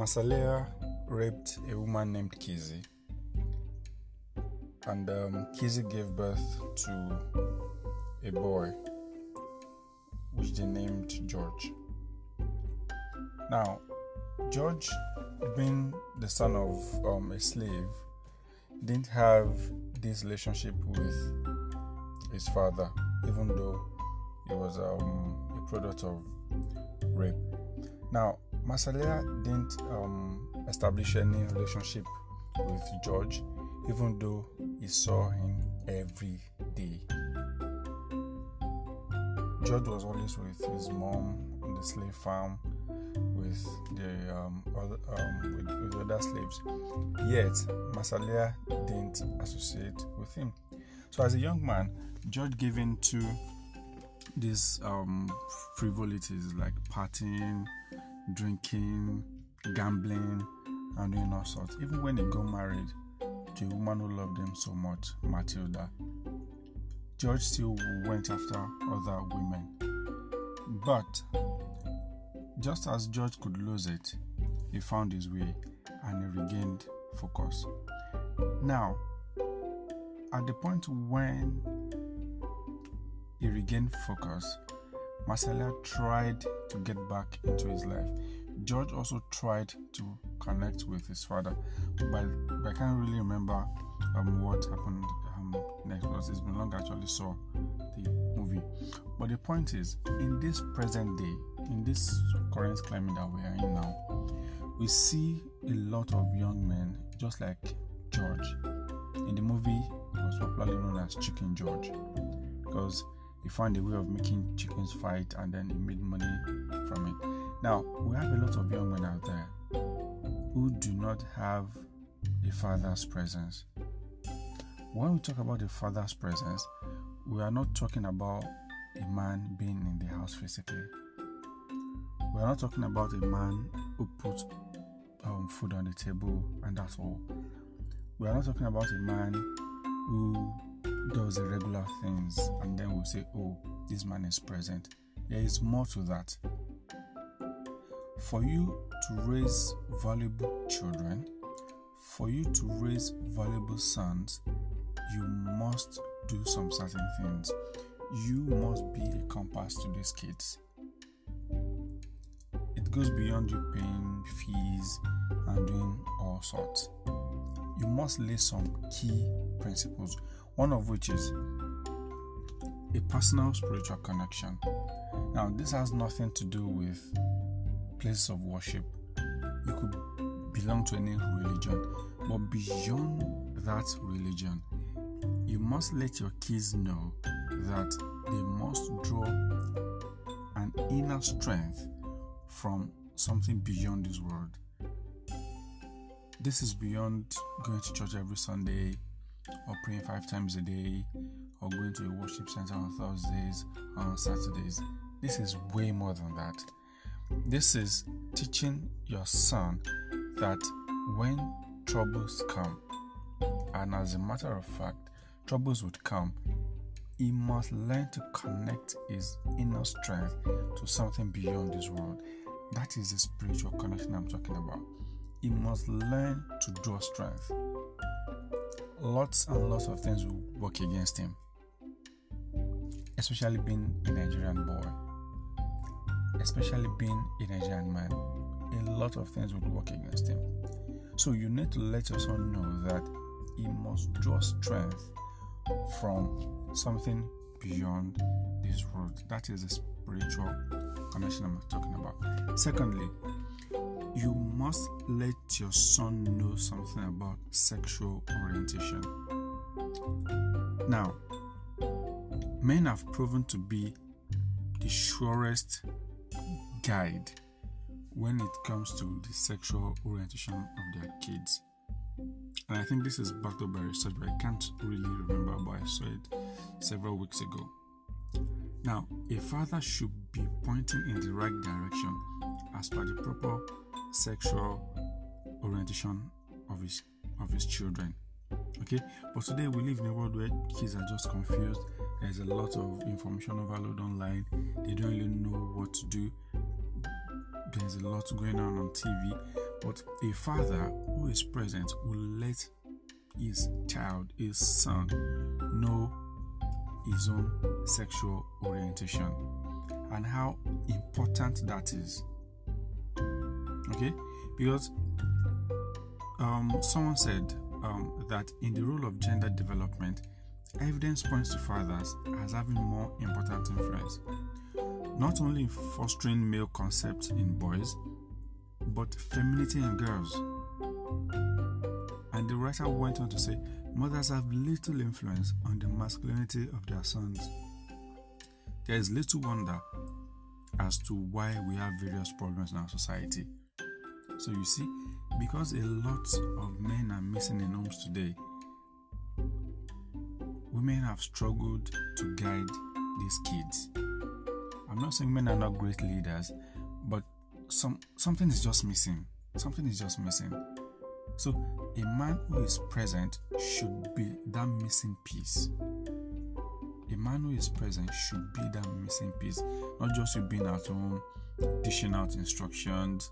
Massa Lea raped a woman named Kizzy, and um, Kizzy gave birth to a boy, which they named George. Now, George, being the son of um, a slave, didn't have this relationship with his father, even though he was um, a product of rape. Now, Massa Lea didn't um, establish any relationship with George, even though he saw him every day. George was always with his mom on the slave farm, with the um, other, um, with, with the other slaves. Yet Massa Lea didn't associate with him. So as a young man, George gave in to these um, frivolities like partying, drinking, gambling, and doing all sorts. Even when he got married to a woman who loved him so much, Matilda, George still went after other women. But just as George could lose it, he found his way and he regained focus. Now, at the point when he regained focus, Marcella tried to get back into his life. George also tried to connect with his father, but, but I can't really remember um, what happened um, next because it's been long actually saw the movie. But the point is, in this present day, in this current climate that we are in now, we see a lot of young men just like George. In the movie, he was popularly known as Chicken George because found a way of making chickens fight and then he made money from it. Now, we have a lot of young men out there who do not have a father's presence. When we talk about a father's presence, we are not talking about a man being in the house physically. We are not talking about a man who puts um, food on the table and that's all. We are not talking about a man who does the regular things and then we say, oh, this man is present. There is more to that. For you to raise valuable children, for you to raise valuable sons, you must do some certain things. You must be a compass to these kids. It goes beyond you paying fees and doing all sorts. You must lay some key principles, one of which is a personal spiritual connection. Now, this has nothing to do with places of worship. You could belong to any religion, but beyond that religion, you must let your kids know that they must draw an inner strength from something beyond this world. This is beyond going to church every Sunday or praying five times a day or going to a worship center on Thursdays on Saturdays. This is way more than that. This is teaching your son that when troubles come, and as a matter of fact, troubles would come, he must learn to connect his inner strength to something beyond this world. That is the spiritual connection I'm talking about. He must learn to draw strength. Lots and lots of things will work against him, especially being a Nigerian boy, especially being a Nigerian man. A lot of things will work against him. So you need to let your son know that he must draw strength from something beyond this world. That is the spiritual connection I'm talking about. Secondly, you must let your son know something about sexual orientation. Now, men have proven to be the surest guide when it comes to the sexual orientation of their kids. And I think this is backed up by research, but I can't really remember, but I saw it several weeks ago. Now, a father should be pointing in the right direction as per the proper sexual orientation of his of his children. Okay, but today we live in a world where kids are just confused. There's a lot of information overload online. They don't really know what to do. There's a lot going on on TV. But a father who is present will let his child, his son, know his own sexual orientation and how important that is. Okay? Because um, someone said um, that in the role of gender development, evidence points to fathers as having more important influence, not only in fostering male concepts in boys, but femininity in girls. And the writer went on to say, mothers have little influence on the masculinity of their sons. There is little wonder as to why we have various problems in our society. So you see, because a lot of men are missing in homes today, women have struggled to guide these kids. I'm not saying men are not great leaders, but some something is just missing. Something is just missing. So a man who is present should be that missing piece. A man who is present should be that missing piece, not just you being at home, dishing out instructions,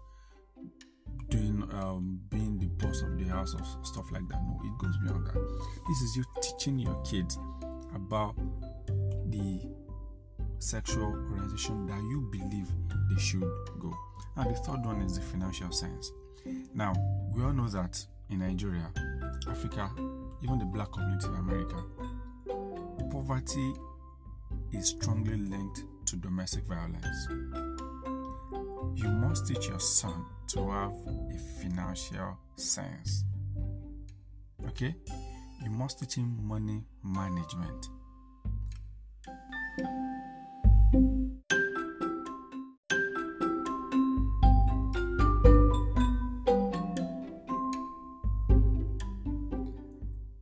doing um, being the boss of the house or stuff like that. No, it goes beyond that. This is you teaching your kids about the sexual orientation that you believe they should go. And the third one is the financial sense. Now, we all know that in Nigeria, Africa, even the black community in America, poverty is strongly linked to domestic violence. You must teach your son to have a financial sense. Okay? You must teach him money management.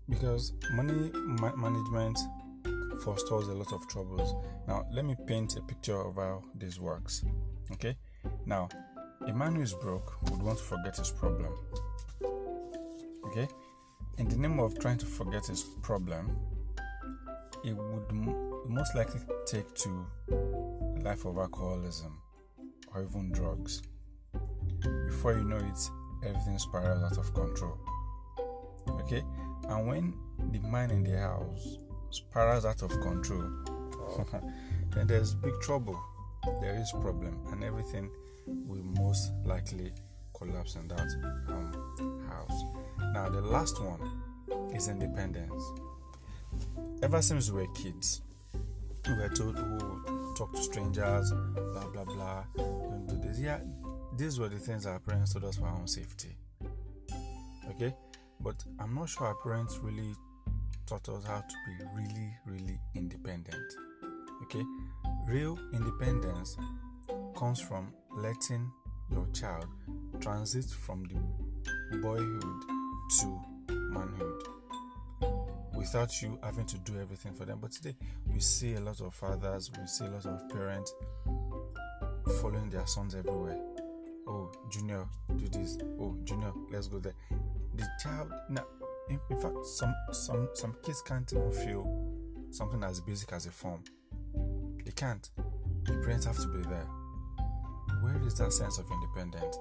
Because money ma- management forestals a lot of troubles. Now, let me paint a picture of how this works. Okay? Now, a man who is broke would want to forget his problem. Okay? In the name of trying to forget his problem, it would m- most likely take to life of alcoholism or even drugs. Before you know it, everything spirals out of control. Okay? And when the man in the house spirals out of control, then there's big trouble. There is problem, and everything will most likely collapse in that um, house. Now, the last one is independence. Ever since we were kids, we were told, oh, talk to strangers, blah blah blah, don't do this. Yeah, these were the things our parents told us for our own safety. Okay, but I'm not sure our parents really taught us how to be really, really independent. Okay, real independence comes from letting your child transit from the boyhood to manhood without you having to do everything for them. But today, we see a lot of fathers, we see a lot of parents following their sons everywhere. Oh, Junior, do this. Oh, Junior, let's go there. The child, now, in, in fact, some some some kids can't even feel something as basic as a form. Can't. The parents have to be there where is that sense of independence?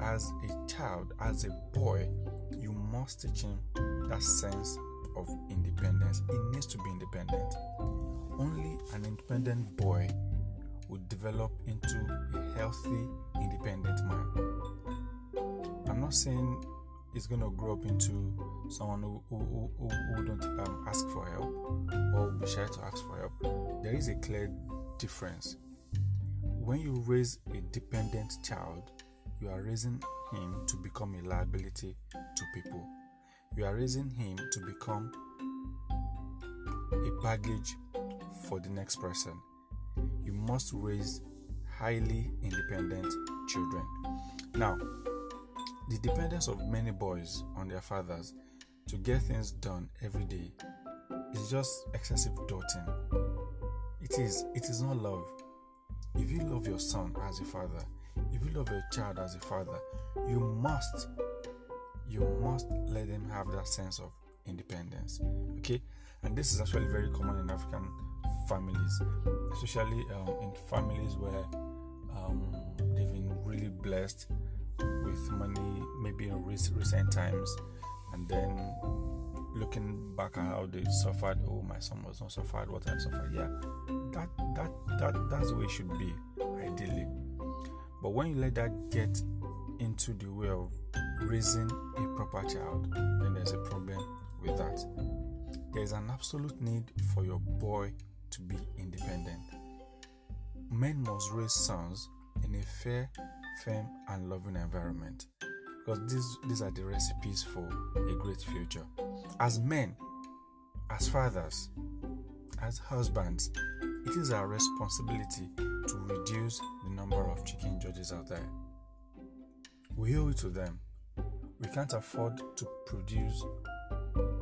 As a child, as a boy, you must teach him that sense of independence. He needs to be independent. Only an independent boy will develop into a healthy, independent man. I'm not saying he's going to grow up into someone who, who, who, who wouldn't um, ask for help or be shy to ask for help. There is a clear difference when you raise a dependent child, you are raising him to become a liability to people. You are raising him to become a baggage for the next person. You must raise highly independent children. Now, the dependence of many boys on their fathers to get things done every day is just excessive doting. It is, it is not love if you love your son as a father, if you love your child as a father, you must, you must let them have that sense of independence. Okay, and this is actually very common in African families, especially um, in families where um, they've been really blessed with money, maybe in recent times, and then looking back at how they suffered. Oh, my son was not suffered. What I suffered. Yeah, that that that that's the way it should be, ideally. But when you let that get into the way of raising a proper child, then there's a problem with that. There is an absolute need for your boy to be independent. Men must raise sons in a fair, firm, and loving environment because these, these are the recipes for a great future. As men, as fathers, as husbands, it is our responsibility to reduce the number of Chicken Georges out there. We owe it to them. We can't afford to produce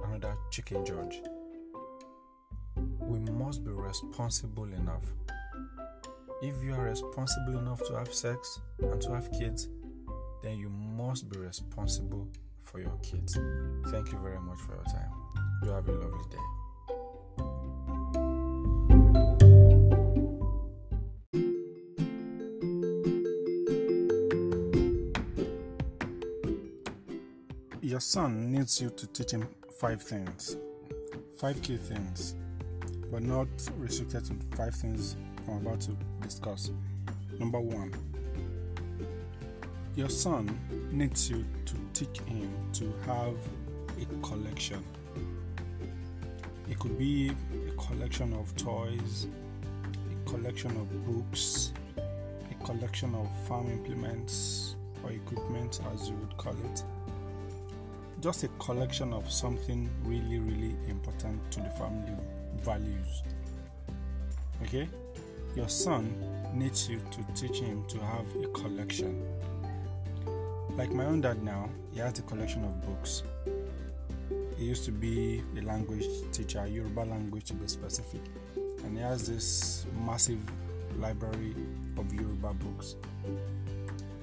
another Chicken George. We must be responsible enough. If you are responsible enough to have sex and to have kids, then you must be responsible for your kids. Thank you very much for your time. You have a lovely day. Your son needs you to teach him five things, five key things, but not restricted to five things I'm about to discuss. Number one, your son needs you to teach him to have a collection. It could be a collection of toys, a collection of books, a collection of farm implements or equipment, as you would call it. Just a collection of something really, really important to the family values. Okay? Your son needs you to teach him to have a collection like my own dad now, he has a collection of books. He used to be a language teacher, Yoruba language to be specific, and he has this massive library of Yoruba books.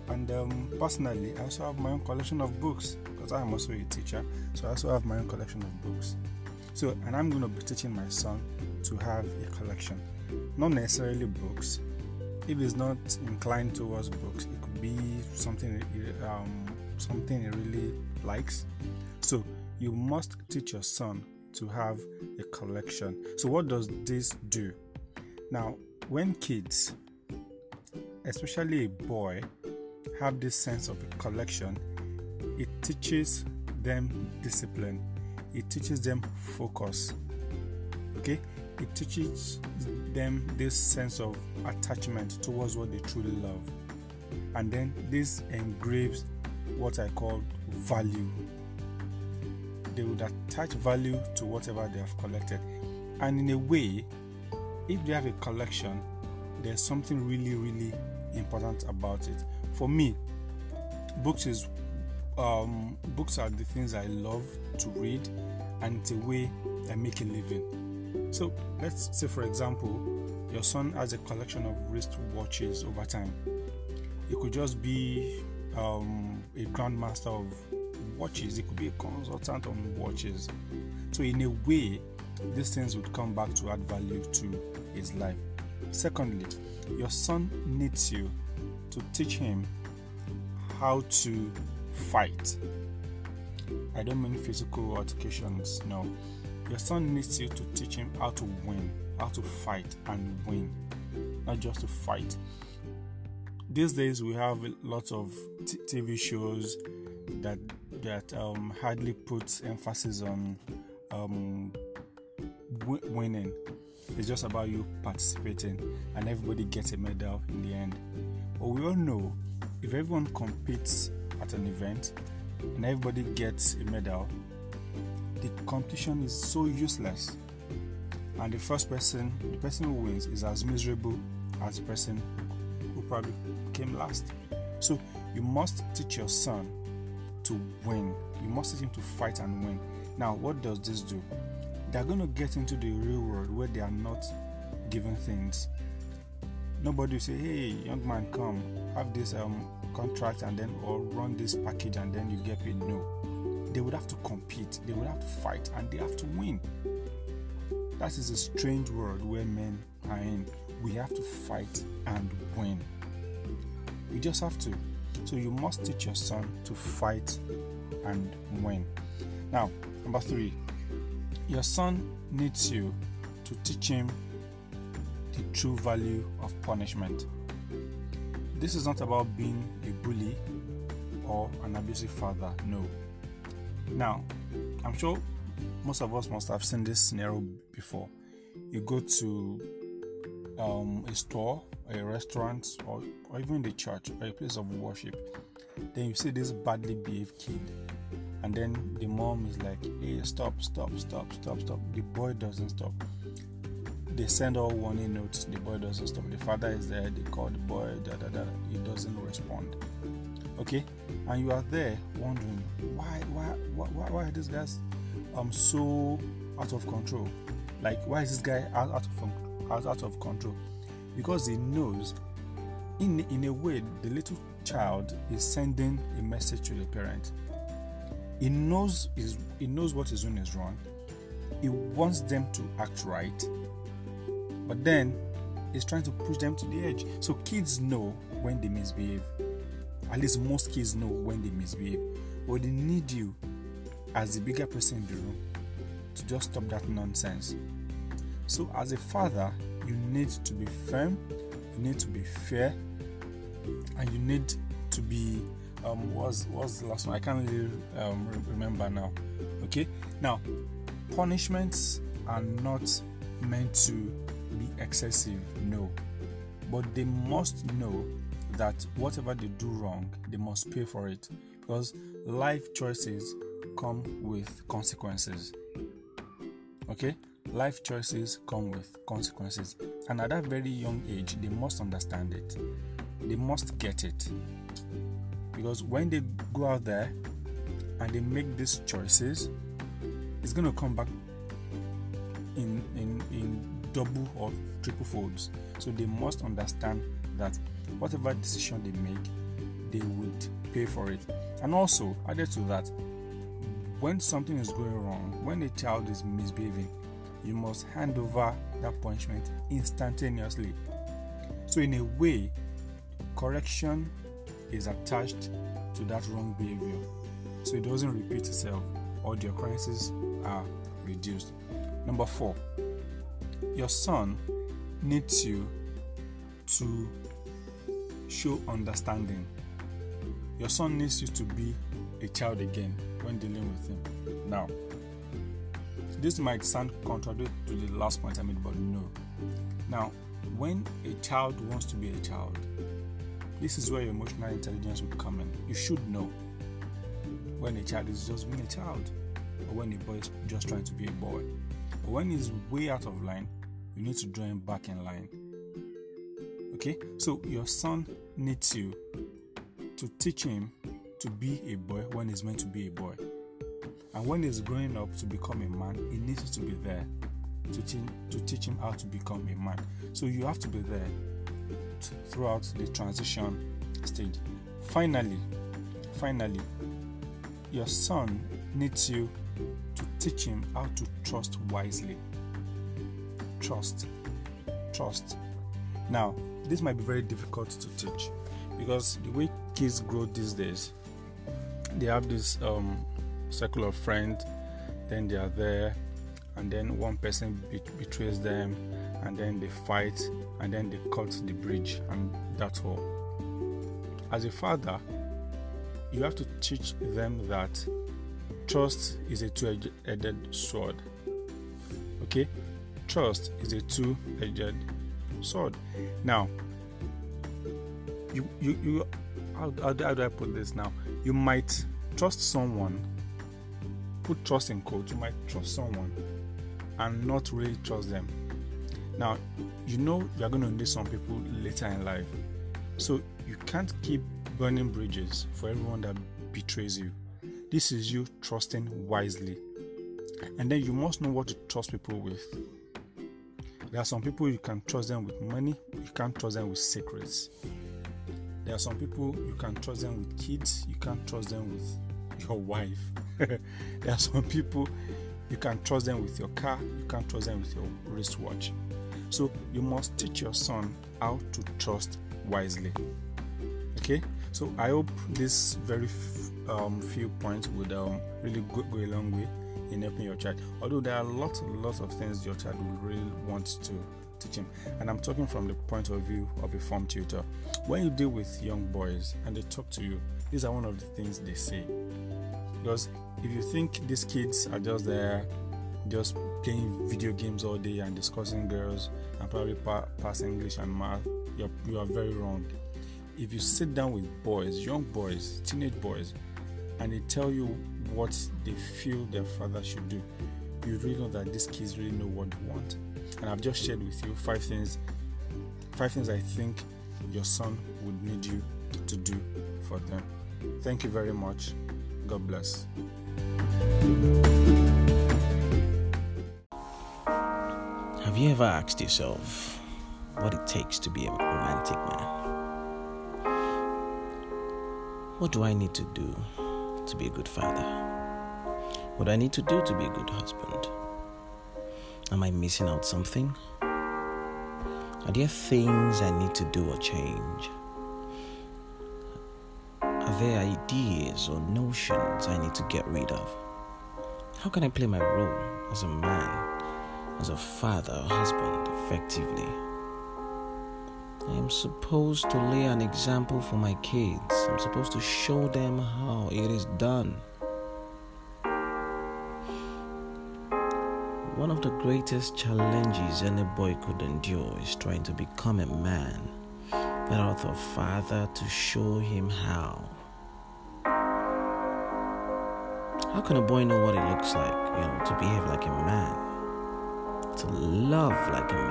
And um, personally, I also have my own collection of books because I am also a teacher, so I also have my own collection of books. So, and I'm going to be teaching my son to have a collection, not necessarily books. If he's not inclined towards books, it could be something um, something he really likes. So you must teach your son to have a collection. So what does this do? Now, when kids, especially a boy, have this sense of a collection, it teaches them discipline. It teaches them focus. Okay? It teaches them this sense of attachment towards what they truly love and then this engraves what I call value. They would attach value to whatever they have collected, and in a way, if they have a collection, there's something really, really important about it. For me, books is um, books are the things I love to read, and it's a way I make a living. So let's say, for example, your son has a collection of wrist watches over time it could just be um, a grandmaster of watches, it could be a consultant on watches. So, in a way, these things would come back to add value to his life. Secondly, your son needs you to teach him how to fight. I don't mean physical altercations, no. Your son needs you to teach him how to win, how to fight and win, not just to fight these days we have lots of t- TV shows that that um, hardly puts emphasis on um, w- winning. It's just about you participating, and everybody gets a medal in the end. But we all know if everyone competes at an event and everybody gets a medal, the competition is so useless. And the first person, the person who wins, is as miserable as the person who probably came last. So you must teach your son to win. You must teach him to fight and win. Now, what does this do? They're going to get into the real world where they are not given things. Nobody will say, "Hey, young man, come have this um, contract and then or run this package and then you get paid." No, they would have to compete. They would have to fight and they have to win. That is a strange world where men are in. We have to fight and win. We just have to. So you must teach your son to fight and win. Now, number three, your son needs you to teach him the true value of punishment. This is not about being a bully or an abusive father, no. Now, I'm sure most of us must have seen this scenario before. You go to um, a store, a restaurant, or, or even the church or a place of worship, then you see this badly behaved kid, and then the mom is like, "Hey, stop, stop, stop, stop, stop." The boy doesn't stop. They send all warning notes. The boy doesn't stop. The father is there. They call the boy. Da da da. He doesn't respond. Okay, and you are there wondering why, why, why, why, are these guys um so out of control? Like, why is this guy out, out of out, out of control? Because he knows in in a way the little child is sending a message to the parent. He knows is he knows what he's doing is wrong. He wants them to act right. But then he's trying to push them to the edge. So kids know when they misbehave at least most kids know when they misbehave but they need you as the bigger person in the room to just stop that nonsense so, as a father, you need to be firm, you need to be fair, and you need to be um was what's the last one? I can't really um, remember now. Okay, now punishments are not meant to be excessive, no, but they must know that whatever they do wrong, they must pay for it because life choices come with consequences. Okay, life choices come with consequences, and at that very young age, they must understand it. They must get it. Because when they go out there and they make these choices, it's going to come back in, in, in double or triple folds. So they must understand that whatever decision they make, they would pay for it. And also, added to that, when something is going wrong, when a child is misbehaving, you must hand over that punishment instantaneously. So, in a way, correction is attached to that wrong behavior so it doesn't repeat itself or the occurrences are reduced. Number four, your son needs you to show understanding. Your son needs you to be a child again when dealing with him. Now, this might sound contrary to the last point I made, but no. Now, when a child wants to be a child, this is where your emotional intelligence will come in. You should know when a child is just being a child, or when a boy is just trying to be a boy. But when he's way out of line, you need to draw him back in line. Okay, so your son needs you to teach him to be a boy when he's meant to be a boy. And when he's growing up to become a man, he needs to be there to, teach, to teach him how to become a man. So you have to be there t- throughout the transition stage. Finally, finally, your son needs you to teach him how to trust wisely. Trust. Trust. Now, this might be very difficult to teach because the way kids grow these days, they have this um, circle of friends, then they are there, and then one person be- betrays them, and then they fight, and then they cut the bridge, and that's all. As a father, you have to teach them that trust is a two edged sword. Okay? Trust is a two edged sword. Now, you, you, you how, how, how do I put this now? You might trust someone put trust in quotes, you might trust someone and not really trust them. Now, you know you're going to need some people later in life. So you can't keep burning bridges for everyone that betrays you. This is you trusting wisely. And then you must know what to trust people with. There are some people you can trust them with money, you can't trust them with secrets. There are some people you can trust them with kids, you can't trust them with your wife. there are some people you can trust them with your car, you can't trust them with your wristwatch. So you must teach your son how to trust wisely. Okay? So I hope this very f- um, few points would um, really go, go, a long way in helping your child. Although there are lots and lots of things your child will really want to teach him, and I'm talking from the point of view of a form tutor. When you deal with young boys and they talk to you, these are one of the things they say. Because if you think these kids are just there, just playing video games all day and discussing girls and probably pa- pass English and math, you're, you are very wrong. If you sit down with boys, young boys, teenage boys, and they tell you what they feel their father should do, you really know that these kids really know what they want. And I've just shared with you five things, five things I think your son would need you to do for them. Thank you very much. God bless. Have you ever asked yourself what it takes to be a romantic man? What do I need to do to be a good father? What do I need to do to be a good husband? Am I missing out something? Are there things I need to do or change? Are there ideas or notions I need to get rid of? How can I play my role as a man, as a father or husband effectively? I am supposed to lay an example for my kids. I'm supposed to show them how it is done. One of the greatest challenges any boy could endure is trying to become a man without a father to show him how. How can a boy know what it looks like, you know, to behave like a man, to love like a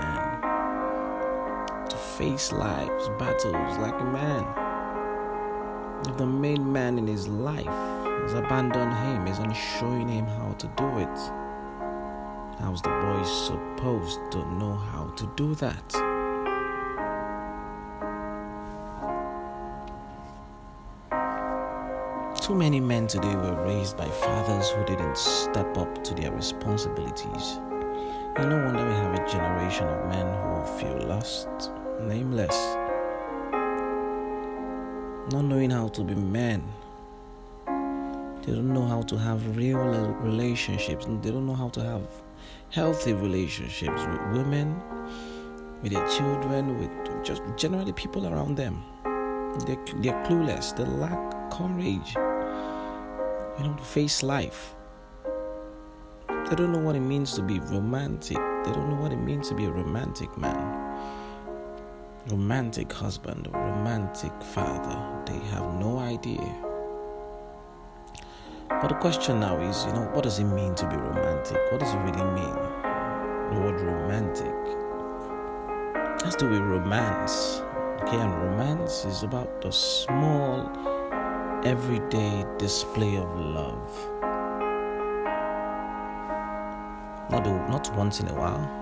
face life's battles like a man? If the main man in his life has abandoned him, isn't showing him how to do it, how's the boy supposed to know how to do that? Too many men today were raised by fathers who didn't step up to their responsibilities. And no wonder we have a generation of men who feel lost, nameless, not knowing how to be men. They don't know how to have real relationships. They don't know how to have healthy relationships with women, with their children, with just generally people around them. They're, they're clueless. They lack courage know, to face life. They don't know what it means to be romantic. They don't know what it means to be a romantic man, romantic husband, or romantic father. They have no idea. But the question now is, you know, what does it mean to be romantic? What does it really mean? The word romantic has to with romance. Okay, and romance is about the small everyday display of love. Not, not once in a while,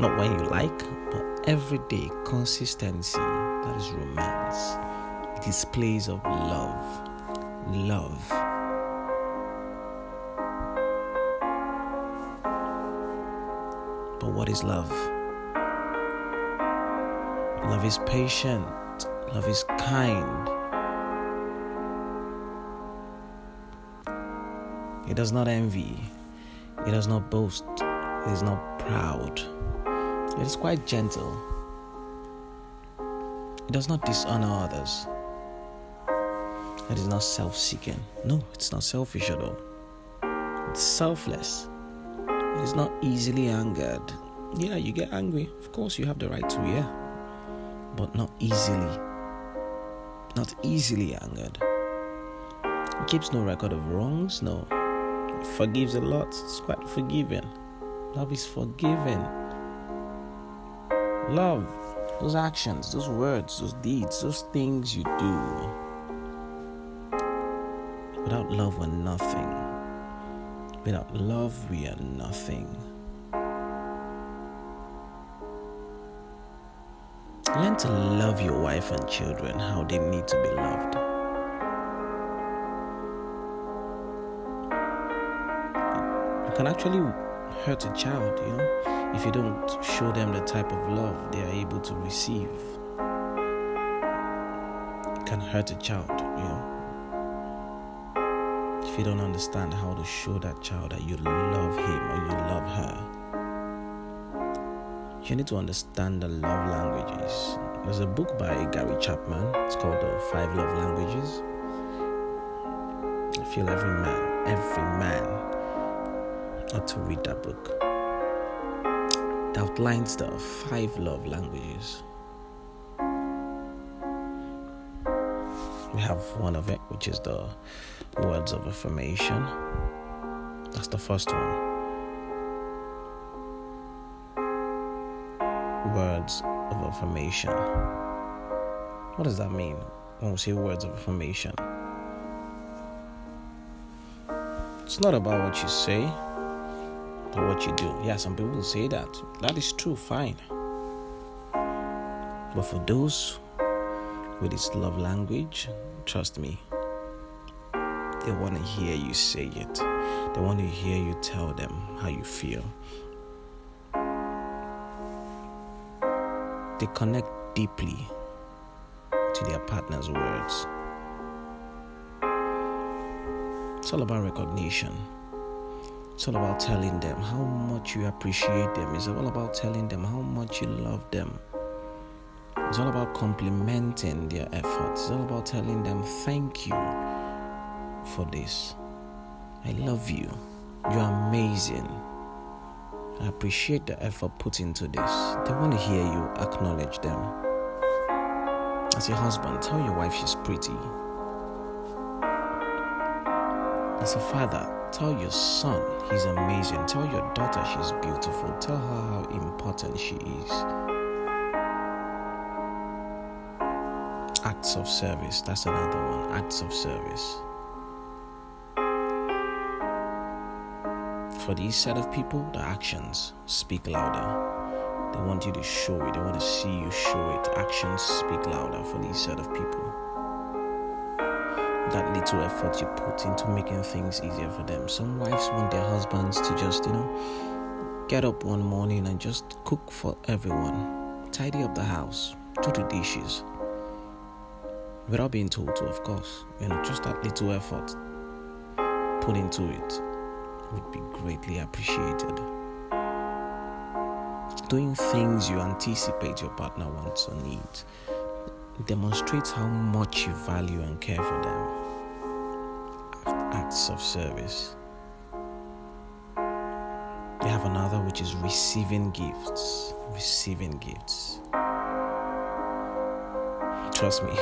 not when you like, but everyday consistency. That is romance. Displays of love. Love. But what is love? Love is patient. Love is kind. It does not envy. It does not boast. It is not proud. It is quite gentle. It does not dishonor others. It is not self seeking. No, it's not selfish at all. It's selfless. It is not easily angered. Yeah, you get angry. Of course, you have the right to, yeah. But not easily. Not easily angered. It keeps no record of wrongs, no forgives a lot. It's quite forgiving. Love is forgiving. Love, those actions, those words, those deeds, those things you do. Without love, we're nothing. Without love, we are nothing. Learn to love your wife and children how they need to be loved. You can actually hurt a child, you know, if you don't show them the type of love they are able to receive. It can hurt a child, you know. If you don't understand how to show that child that you love him or you love her, you need to understand the love languages. There's a book by Gary Chapman, it's called The Five Love Languages. I feel every man, every man ought to read that book. Outlines the five love languages. We have one of it, which is the words of affirmation. That's the first one. Words of affirmation. What does that mean when we say words of affirmation? It's not about what you say, what you do. Yeah, some people say that. That is true, fine. But for those with this love language, trust me, they want to hear you say it. They want to hear you tell them how you feel. They connect deeply to their partner's words. It's all about recognition. It's all about telling them how much you appreciate them. It's all about telling them how much you love them. It's all about complimenting their efforts. It's all about telling them thank you for this. I love you. You're amazing. I appreciate the effort put into this. They want to hear you acknowledge them. As a husband, tell your wife she's pretty. As a father, tell your son he's amazing. Tell your daughter she's beautiful. Tell her how important she is. Acts of service, that's another one. Acts of service. For these set of people, the actions speak louder. They want you to show it, they want to see you show it. Actions speak louder for these set of people. That little effort you put into making things easier for them. Some wives want their husbands to just, you know, get up one morning and just cook for everyone, tidy up the house, do the dishes. Without being told to, of course. You know, just that little effort put into it would be greatly appreciated. Doing things you anticipate your partner wants or needs demonstrates how much you value and care for them. Acts of service. You have another which is receiving gifts. Receiving gifts. Trust me,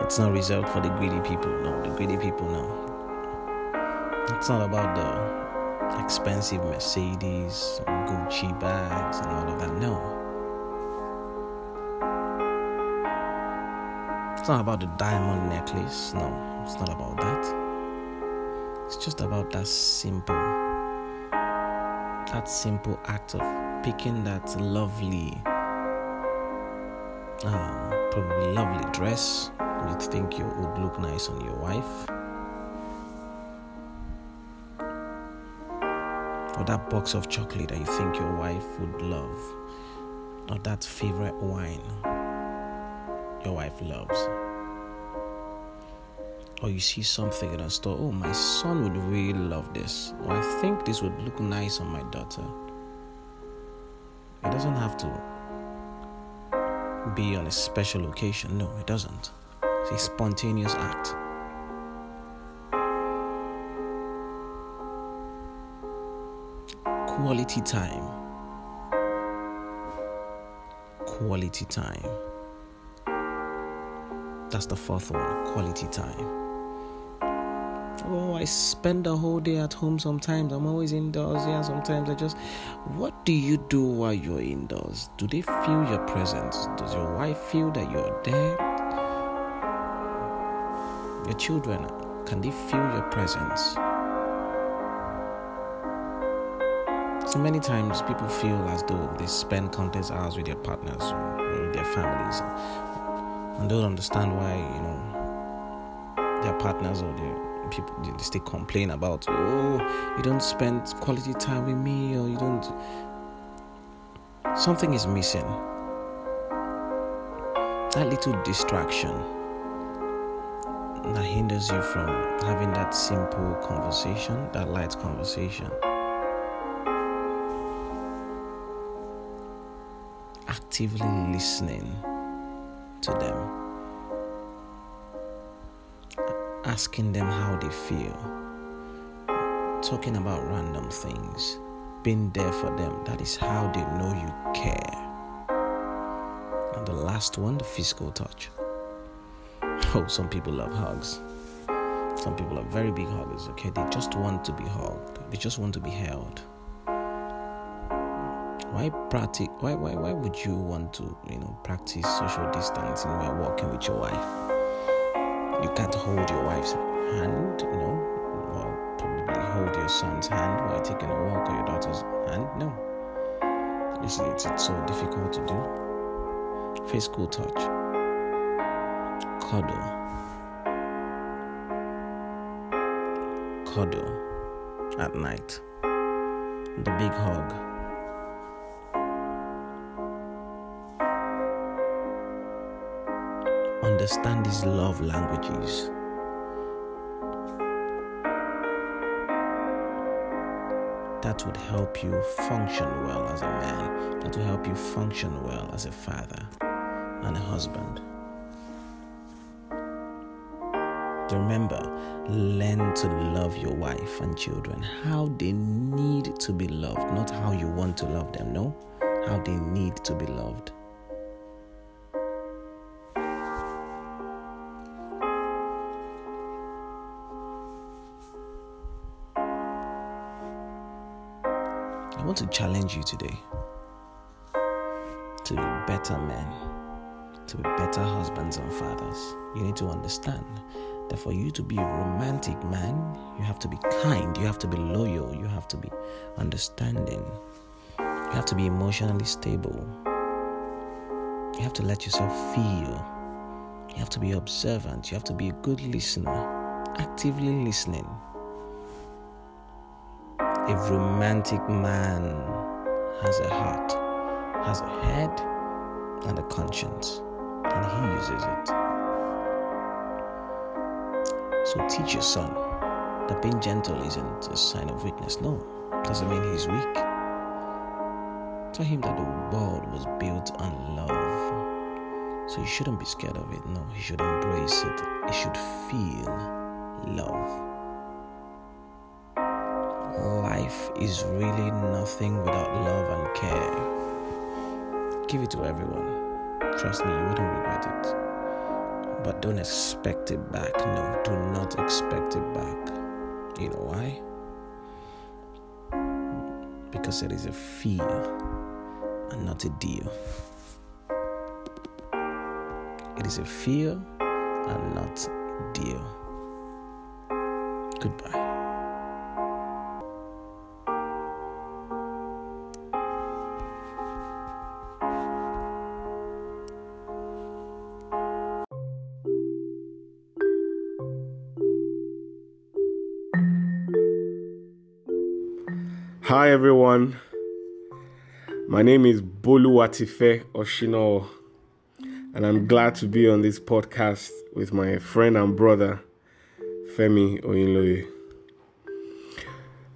it's not reserved for the greedy people. No, the greedy people, no. It's not about the expensive Mercedes, Gucci bags, and all of that. No. It's not about the diamond necklace. No, it's not about that. It's just about that simple, that simple act of picking that lovely, um, probably lovely dress you think you would look nice on your wife or that box of chocolate that you think your wife would love, or that favorite wine your wife loves. Or you see something in a store, oh, my son would really love this, or I think this would look nice on my daughter. It doesn't have to be on a special occasion, no, it doesn't. It's a spontaneous act. quality time. Quality time. That's the fourth one quality time. Oh, I spend the whole day at home sometimes. I'm always indoors. Yeah, sometimes I just. What do you do while you're indoors? Do they feel your presence? Does your wife feel that you're there? Your children, can they feel your presence? So many times people feel as though they spend countless hours with their partners or with their families and don't understand why, you know, their partners or their people they still complain about oh you don't spend quality time with me or you don't something is missing that little distraction that hinders you from having that simple conversation, that light conversation. Actively listening to them, asking them how they feel, talking about random things, being there for them. That is how they know you care. And the last one, the physical touch. Oh, some people love hugs. Some people are very big huggers, okay? They just want to be hugged. They just want to be held. Why practice why why why would you want to, you know, practice social distancing while walking with your wife? You can't hold your wife's hand, you know, or probably hold your son's hand while taking a walk or your daughter's hand. No. It's, it's, it's so difficult to do. Physical touch cuddle. Cuddle at night. The big hug. Understand these love languages. That would help you function well as a man. That will help you function well as a father and a husband. Remember, learn to love your wife and children how they need to be loved, not how you want to love them, no, how they need to be loved. Want to challenge you today to be better men, to be better husbands and fathers. You need to understand that for you to be a romantic man, you have to be kind, you have to be loyal, you have to be understanding, you have to be emotionally stable, you have to let yourself feel, you have to be observant, you have to be a good listener, actively listening. A romantic man has a heart, has a head, and a conscience, and he uses it. So teach your son that being gentle isn't a sign of weakness. No, doesn't mean he's weak. Tell him that the world was built on love. So he shouldn't be scared of it. No, he should embrace it. He should feel love. Life is really nothing without love and care. Give it to everyone. Trust me, you wouldn't regret it. But don't expect it back. No, do not expect it back. You know why? Because it is a fear and not a deal. It is a fear and not a deal. Goodbye. Everyone. My name is Boluwatife Oshino, and I'm glad to be on this podcast with my friend and brother Femi Oyinloye.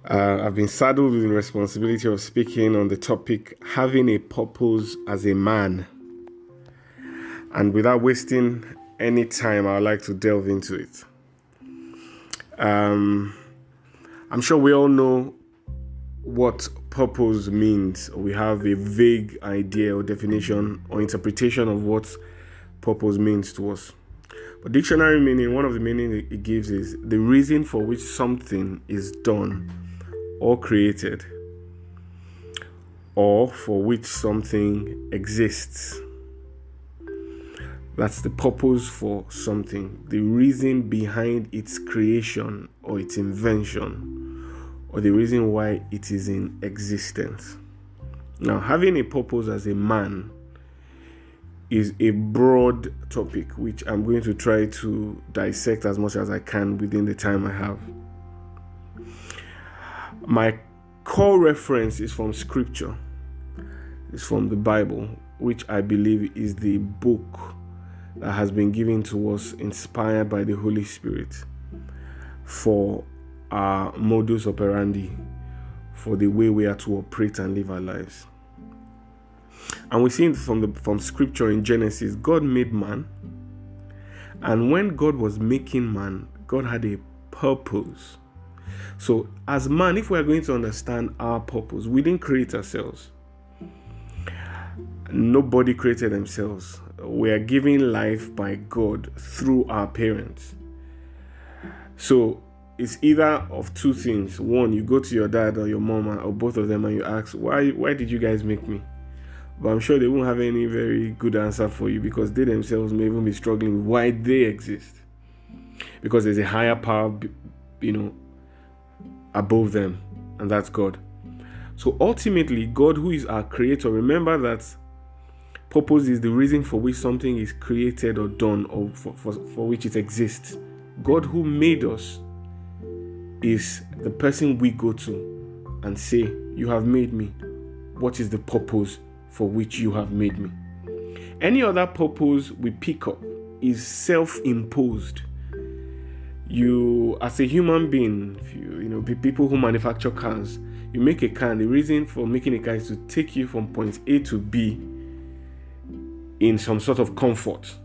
Uh, I've been saddled with the responsibility of speaking on the topic having a purpose as a man. And without wasting any time, I'd like to delve into it. Um, I'm sure we all know what purpose means. We have a vague idea or definition or interpretation of what purpose means to us. But dictionary meaning, one of the meaning it gives is the reason for which something is done or created, or for which something exists. That's the purpose for something, the reason behind its creation or its invention or the reason why it is in existence. Now, having a purpose as a man is a broad topic which I'm going to try to dissect as much as I can within the time I have. My core reference is from scripture, it's from the Bible, which I believe is the book, that has been given to us, inspired by the Holy Spirit, for our modus operandi, for the way we are to operate and live our lives. And we see from the from scripture in Genesis, God made man. And when God was making man, God had a purpose. So, as man, if we are going to understand our purpose, we didn't create ourselves. Nobody created themselves. We are given life by God through our parents. So, it's either of two things. One, you go to your dad or your mama or both of them and you ask, why why did you guys make me? But I'm sure they won't have any very good answer for you because they themselves may even be struggling why they exist. Because there's a higher power, you know, above them, and that's God. So ultimately, God, who is our creator, remember that purpose is the reason for which something is created or done or for, for, for which it exists. God, who made us, is the person we go to and say, You have made me. What is the purpose for which you have made me? Any other purpose we pick up is self imposed. You, as a human being, you, you know, people who manufacture cars, you make a car, and the reason for making a car is to take you from point A to B in some sort of comfort.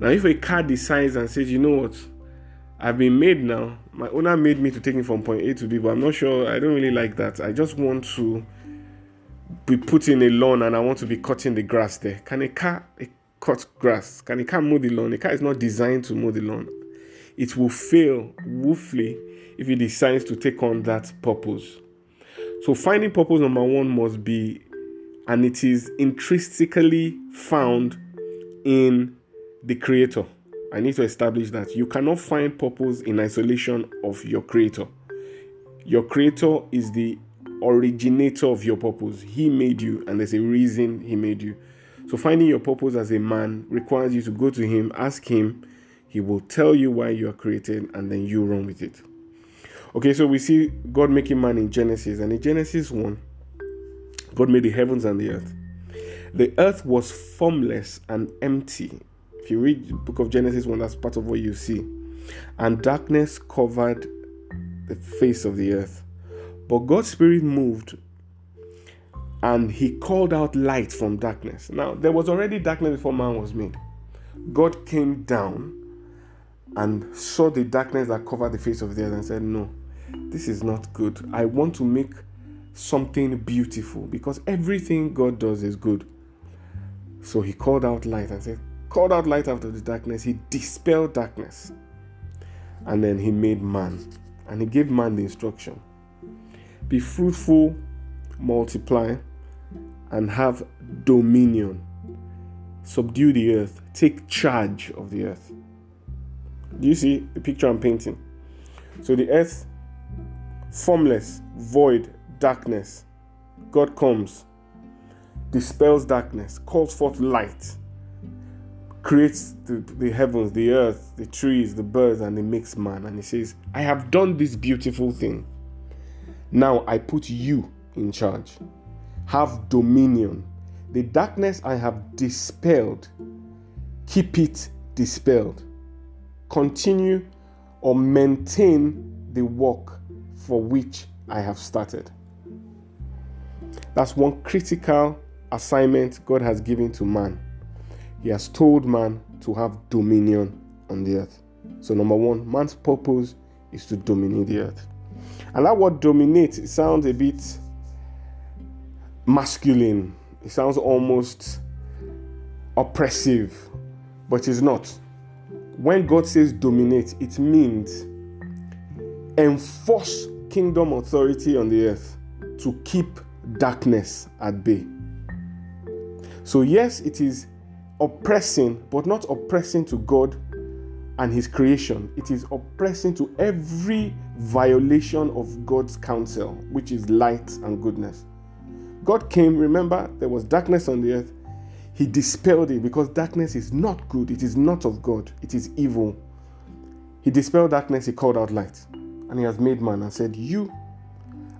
Now, if a car decides and says, you know what, I've been made now. My owner made me to take me from point A to B, but I'm not sure. I don't really like that. I just want to be put in a lawn and I want to be cutting the grass there. Can a car cut grass? Can a car mow the lawn? A car is not designed to mow the lawn. It will fail woefully if it decides to take on that purpose. So finding purpose number one must be, and it is intrinsically found in the creator. I need to establish that you cannot find purpose in isolation of your creator. Your creator is the originator of your purpose. He made you, and there's a reason he made you. So, finding your purpose as a man requires you to go to him, ask him, he will tell you why you are created, and then you run with it. Okay, so we see God making man in Genesis, and in Genesis 1, God made the heavens and the earth. The earth was formless and empty, if you read the book of Genesis 1, that's part of what you see. And darkness covered the face of the earth. But God's Spirit moved and he called out light from darkness. Now, there was already darkness before man was made. God came down and saw the darkness that covered the face of the earth and said, No, this is not good. I want to make something beautiful because everything God does is good. So he called out light and said, called out light out of the darkness, he dispelled darkness. And then he made man. And he gave man the instruction be fruitful, multiply, and have dominion. Subdue the earth, take charge of the earth. Do you see the picture I'm painting? So the earth, formless, void, darkness. God comes, dispels darkness, calls forth light creates the, the heavens, the earth, the trees, the birds, and he makes man. And he says, I have done this beautiful thing. Now I put you in charge. Have dominion. The darkness I have dispelled, keep it dispelled. Continue or maintain the work for which I have started. That's one critical assignment God has given to man he has told man to have dominion on the earth. So, number one, man's purpose is to dominate the earth. And that word dominate it sounds a bit masculine, it sounds almost oppressive, but it's not. When God says dominate, it means enforce kingdom authority on the earth to keep darkness at bay. So, yes, it is oppressing, but not oppressing to God and His creation. It is oppressing to every violation of God's counsel, which is light and goodness. God came, remember, there was darkness on the earth. He dispelled it because darkness is not good. It is not of God. It is evil. He dispelled darkness. He called out light. And he has made man and said, You,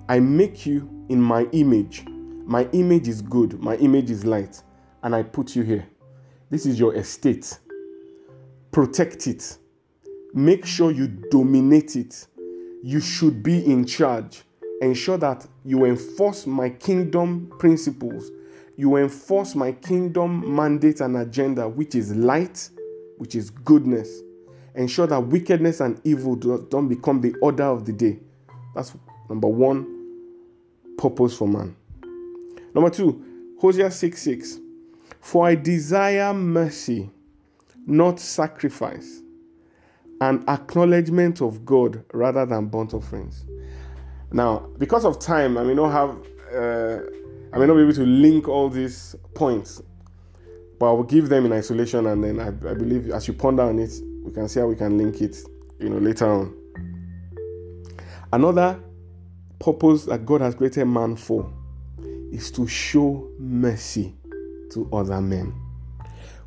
I make you in my image. My image is good. My image is light. And I put you here. This is your estate. protect it. Make sure you dominate it. You should be in charge. Ensure that you enforce my kingdom principles. You enforce my kingdom mandate and agenda, which is light, which is goodness. Ensure that wickedness and evil don't become the order of the day. That's number one purpose for man. Number two, Hosea 6 6. For I desire mercy, not sacrifice, and acknowledgement of God rather than burnt offerings. Now, because of time, I may not have, uh, I may not be able to link all these points, but I will give them in isolation, and then I, I believe as you ponder on it, we can see how we can link it, you know, later on. Another purpose that God has created man for is to show mercy to other men.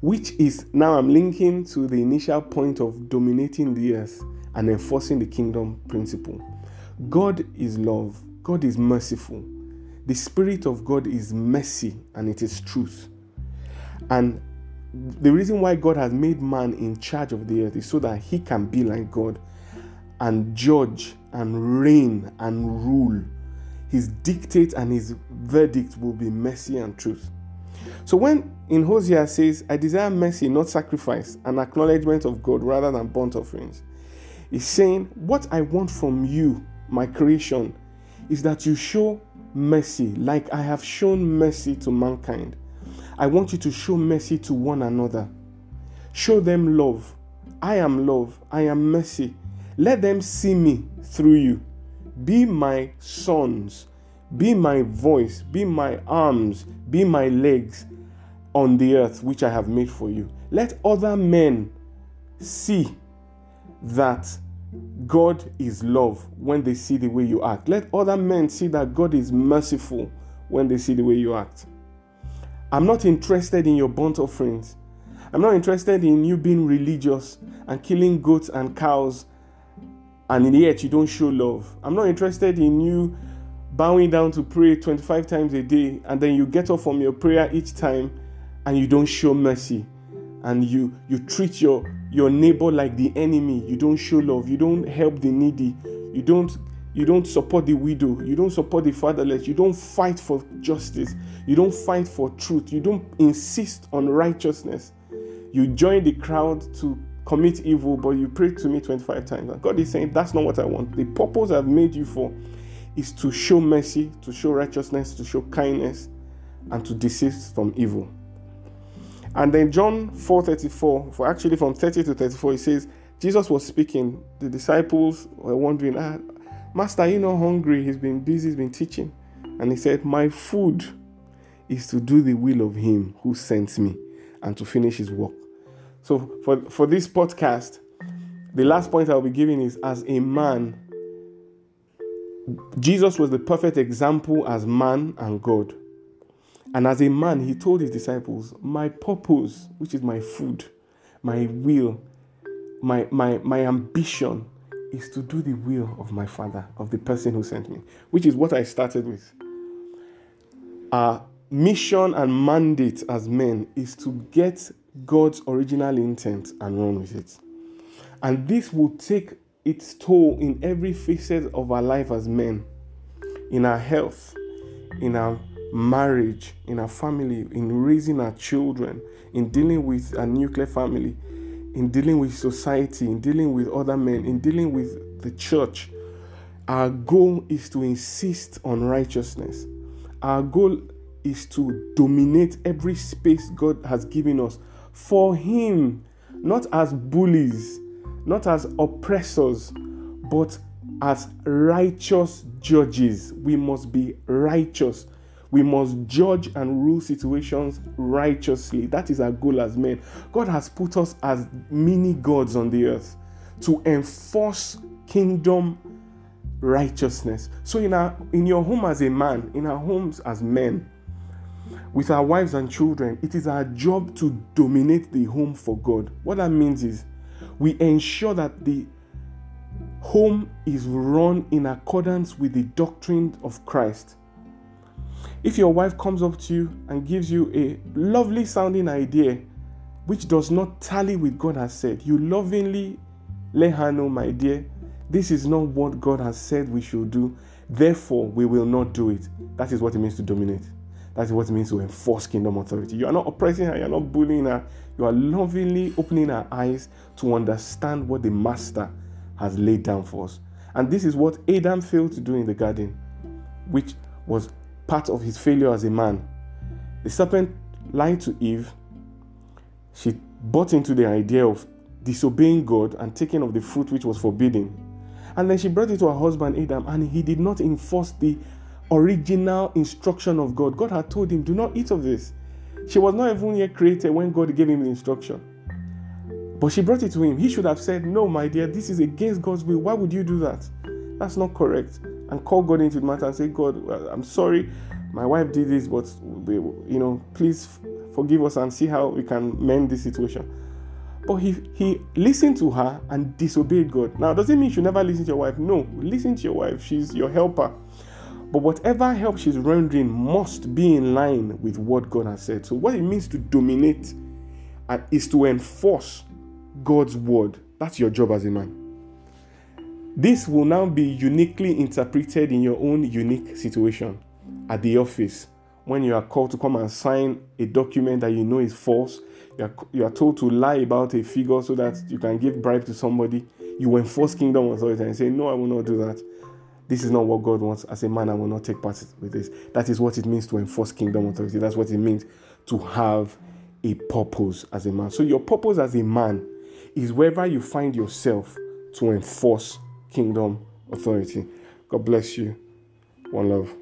Which is now I'm linking to the initial point of dominating the earth and enforcing the kingdom principle. God is love, God is merciful. The Spirit of God is mercy and it is truth. And the reason why God has made man in charge of the earth is so that he can be like God and judge and reign and rule. His dictate and his verdict will be mercy and truth. So when in Hosea says, I desire mercy, not sacrifice, an acknowledgement of God rather than burnt offerings, he's saying, What I want from you, my creation, is that you show mercy like I have shown mercy to mankind. I want you to show mercy to one another. Show them love. I am love. I am mercy. Let them see me through you. Be my sons. Be my voice. Be my arms. Be my legs on the earth which I have made for you. Let other men see that God is love when they see the way you act. Let other men see that God is merciful when they see the way you act. I'm not interested in your burnt offerings. I'm not interested in you being religious and killing goats and cows and yet you don't show love. I'm not interested in you bowing down to pray 25 times a day and then you get up from your prayer each time and you don't show mercy. And you you treat your your neighbor like the enemy. You don't show love. You don't help the needy. You don't you don't support the widow. You don't support the fatherless. You don't fight for justice. You don't fight for truth. You don't insist on righteousness. You join the crowd to commit evil but you pray to me 25 times. And god is saying that's not what i want. The purpose i've made you for is to show mercy to show righteousness to show kindness and to desist from evil and then john 4.34 for actually from 30 to 34 he says jesus was speaking the disciples were wondering ah, Master, you not hungry? He's been busy, he's been teaching. And he said, My food is to do the will of him who sent me and to finish his work. So for, for this podcast, the last point I'll be giving is as a man, Jesus was the perfect example as man and God. And as a man, he told his disciples, My purpose, which is my food, my will, my, my, my ambition, is to do the will of my Father, of the person who sent me, which is what I started with. Our mission and mandate as men is to get God's original intent and run with it. And this will take its toll in every facet of our life as men in our health, in our marriage, in our family, in raising our children, in dealing with a nuclear family, in dealing with society, in dealing with other men, in dealing with the church, our goal is to insist on righteousness. Our goal is to dominate every space God has given us for Him, not as bullies, not as oppressors, but as righteous judges. We must be righteous. We must judge and rule situations righteously. That is our goal as men. God has put us as mini gods on the earth to enforce kingdom righteousness. So in our in your home as a man, in our homes as men, with our wives and children, it is our job to dominate the home for God. What that means is we ensure that the home is run in accordance with the doctrine of Christ. If your wife comes up to you and gives you a lovely sounding idea which does not tally with God has said. You lovingly let her know, my dear, this is not what God has said we should do. Therefore, we will not do it. That is what it means to dominate. That is what it means to enforce kingdom authority. You are not oppressing her, you are not bullying her. You are lovingly opening her eyes to understand what the master has laid down for us. And this is what Adam failed to do in the garden, which was part of his failure as a man. The serpent lied to Eve. She bought into the idea of disobeying God and taking of the fruit which was forbidden. And then she brought it to her husband Adam, and he did not enforce the original instruction of God. God had told him, Do not eat of this. She was not even yet created when God gave him the instruction. But she brought it to him. He should have said, No, my dear, this is against God's will. Why would you do that? That's not correct. And call God into the matter and say, God, uh, I'm sorry, my wife did this, but you know, please forgive us and see how we can mend this situation. But he, he listened to her and disobeyed God. Now, does it mean you should never listen to your wife? No, listen to your wife. She's your helper. But whatever help she's rendering must be in line with what God has said. So, what it means to dominate is to enforce God's word. That's your job as a man. This will now be uniquely interpreted in your own unique situation at the office when you are called to come and sign a document that you know is false you are, you are told to lie about a figure so that you can give bribe to somebody. You enforce kingdom authority and say, No, I will not do that. This is not what God wants. As a man, I will not take part with this. That is what it means to enforce kingdom authority. That's what it means to have a purpose as a man. So, your purpose as a man is wherever you find yourself to enforce kingdom authority. God bless you. One love.